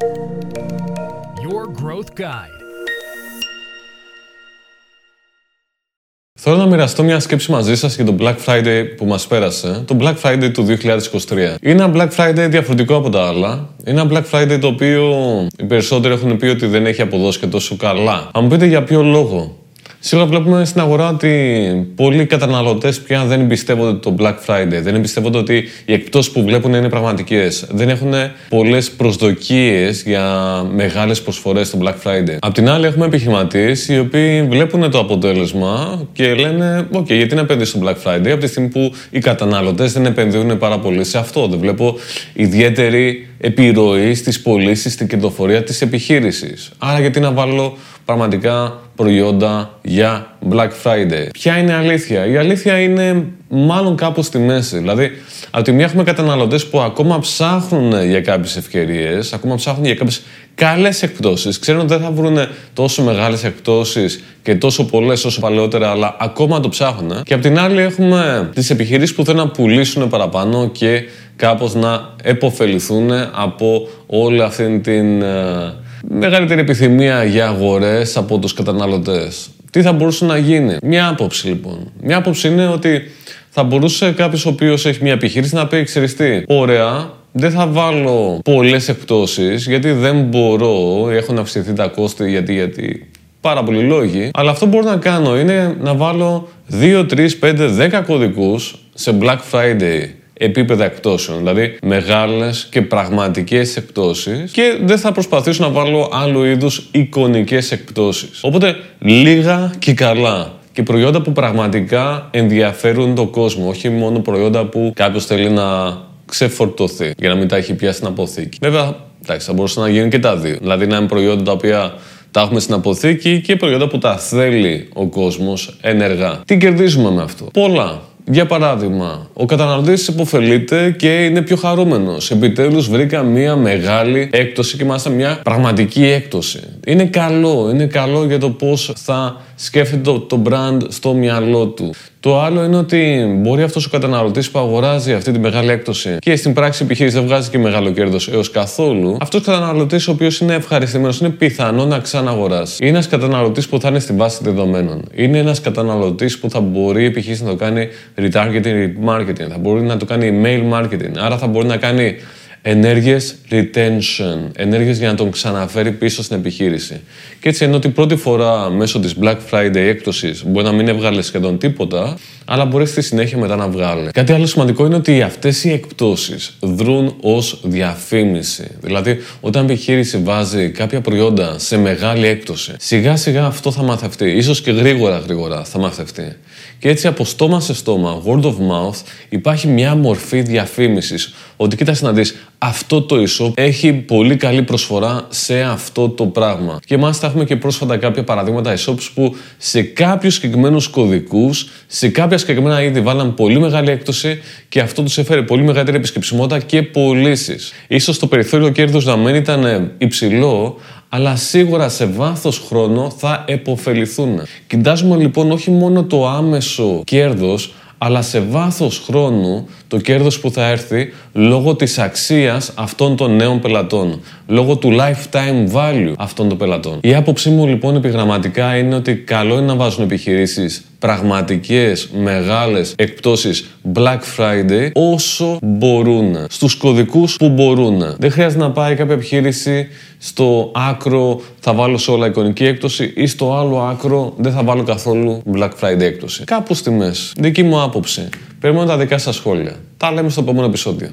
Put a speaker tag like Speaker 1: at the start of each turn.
Speaker 1: Your Growth Guide.
Speaker 2: Θέλω να μοιραστώ μια σκέψη μαζί σας για το Black Friday που μας πέρασε, το Black Friday του 2023. Είναι ένα Black Friday διαφορετικό από τα άλλα. Είναι ένα Black Friday το οποίο οι περισσότεροι έχουν πει ότι δεν έχει αποδώσει και τόσο καλά. Αν μου πείτε για ποιο λόγο. Σίγουρα βλέπουμε στην αγορά ότι πολλοί καταναλωτές πια δεν εμπιστεύονται το Black Friday. Δεν εμπιστεύονται ότι οι εκπτώσεις που βλέπουν είναι πραγματικές. Δεν έχουν πολλές προσδοκίες για μεγάλες προσφορές στο Black Friday. Απ' την άλλη, έχουμε επιχειρηματίες οι οποίοι βλέπουν το αποτέλεσμα και λένε: OK, γιατί να επενδύσω στο Black Friday, από τη στιγμή που οι καταναλωτές δεν επενδύουν πάρα πολύ σε αυτό. Δεν βλέπω ιδιαίτερη επιρροή στις πωλήσεις, στην κερδοφορία της επιχείρησης. Άρα, γιατί να βάλω πραγματικά προϊόντα για Black Friday. Ποια είναι η αλήθεια; Η αλήθεια είναι μάλλον κάπου στη μέση. Δηλαδή, από τη μία έχουμε καταναλωτές που ακόμα ψάχνουν για κάποιες ευκαιρίες, ακόμα ψάχνουν για κάποιες καλές εκπτώσεις. Ξέρουν ότι δεν θα βρουν τόσο μεγάλες εκπτώσεις και τόσο πολλές όσο παλαιότερα, αλλά ακόμα το ψάχνουν. Και από την άλλη έχουμε τις επιχειρήσεις που θέλουν να πουλήσουν παραπάνω και κάπως να επωφεληθούν από όλη αυτή την ε, μεγαλύτερη επιθυμία για αγορές από τους καταναλωτές. Τι θα μπορούσε να γίνει; Μια άποψη λοιπόν. Μια άποψη είναι ότι θα μπορούσε κάποιος ο οποίος έχει μια επιχείρηση να πει ξέρεις τι, ωραία, δεν θα βάλω πολλές εκπτώσεις γιατί δεν μπορώ, έχουν αυξηθεί τα κόστη γιατί, γιατί πάρα πολλοί λόγοι. Αλλά αυτό που μπορώ να κάνω είναι να βάλω 2, 3, 5, 10 κωδικούς σε Black Friday επίπεδα εκπτώσεων, δηλαδή μεγάλες και πραγματικές εκπτώσεις και δεν θα προσπαθήσω να βάλω άλλου είδους εικονικές εκπτώσεις. Οπότε λίγα και καλά και προϊόντα που πραγματικά ενδιαφέρουν τον κόσμο, όχι μόνο προϊόντα που κάποιος θέλει να ξεφορτωθεί για να μην τα έχει πιάσει στην αποθήκη. Βέβαια, εντάξει, θα μπορούσε να γίνουν και τα δύο. Δηλαδή να είναι προϊόντα τα οποία τα έχουμε στην αποθήκη και προϊόντα που τα θέλει ο κόσμος ενεργά. Τι κερδίζουμε με αυτό; Πολλά. Για παράδειγμα, ο καταναλωτής υποφελείται και είναι πιο χαρούμενος. Επιτέλους βρήκα μια μεγάλη έκπτωση και μάλιστα μια πραγματική έκπτωση. Είναι καλό, είναι καλό για το πώς θα σκέφτεται το, το brand στο μυαλό του. Το άλλο είναι ότι μπορεί αυτός ο καταναλωτής που αγοράζει αυτή τη μεγάλη έκπτωση και στην πράξη επιχείρηση δεν βγάζει και μεγάλο κέρδος έως καθόλου, αυτός ο καταναλωτής ο οποίος είναι ευχαριστημένος είναι πιθανό να ξαναγοράσει. Είναι ένας καταναλωτής που θα είναι στη βάση δεδομένων. Είναι ένας καταναλωτής που θα μπορεί η επιχείρηση να το κάνει retargeting, marketing, θα μπορεί να το κάνει email marketing. Άρα θα μπορεί να κάνει ενέργειες retention, ενέργειες για να τον ξαναφέρει πίσω στην επιχείρηση. Και έτσι ενώ την πρώτη φορά μέσω της Black Friday έκπτωσης μπορεί να μην έβγαλε σχεδόν τίποτα, αλλά μπορεί στη συνέχεια μετά να βγάλει. Κάτι άλλο σημαντικό είναι ότι αυτές οι εκπτώσεις δρούν ως διαφήμιση. Δηλαδή, όταν η επιχείρηση βάζει κάποια προϊόντα σε μεγάλη έκπτωση, σιγά σιγά αυτό θα μαθευτεί, ίσως και γρήγορα γρήγορα θα μαθευτεί. Και έτσι από στόμα σε στόμα, word of mouth, υπάρχει μια μορφή διαφήμισης. Ότι κοίταξε να δεις, αυτό το e-shop έχει πολύ καλή προσφορά σε αυτό το πράγμα. Και μάλιστα έχουμε και πρόσφατα κάποια παραδείγματα e-shops που σε κάποιους συγκεκριμένους κωδικούς, σε κάποια συγκεκριμένα είδη βάλαν πολύ μεγάλη έκπτωση και αυτό τους έφερε πολύ μεγαλύτερη επισκεψιμότητα και πωλήσεις. Ίσως το περιθώριο κέρδους να μην ήταν υψηλό, αλλά σίγουρα σε βάθος χρόνο θα επωφεληθούν. Κοιτάζουμε λοιπόν όχι μόνο το άμεσο κέρδος, αλλά σε βάθος χρόνου το κέρδος που θα έρθει λόγω της αξίας αυτών των νέων πελατών, λόγω του lifetime value αυτών των πελατών. Η άποψή μου λοιπόν επιγραμματικά είναι ότι καλό είναι να βάζουν επιχειρήσεις πραγματικές μεγάλες εκπτώσεις Black Friday όσο μπορούν, στους κωδικούς που μπορούν. Δεν χρειάζεται να πάει κάποια επιχείρηση στο άκρο θα βάλω σε όλα εικονική έκπτωση ή στο άλλο άκρο δεν θα βάλω καθόλου Black Friday έκπτωση. Κάπου στη μέση. Δική μου άποψη. Περιμένω τα δικά σας σχόλια. Τα λέμε στο επόμενο επεισόδιο.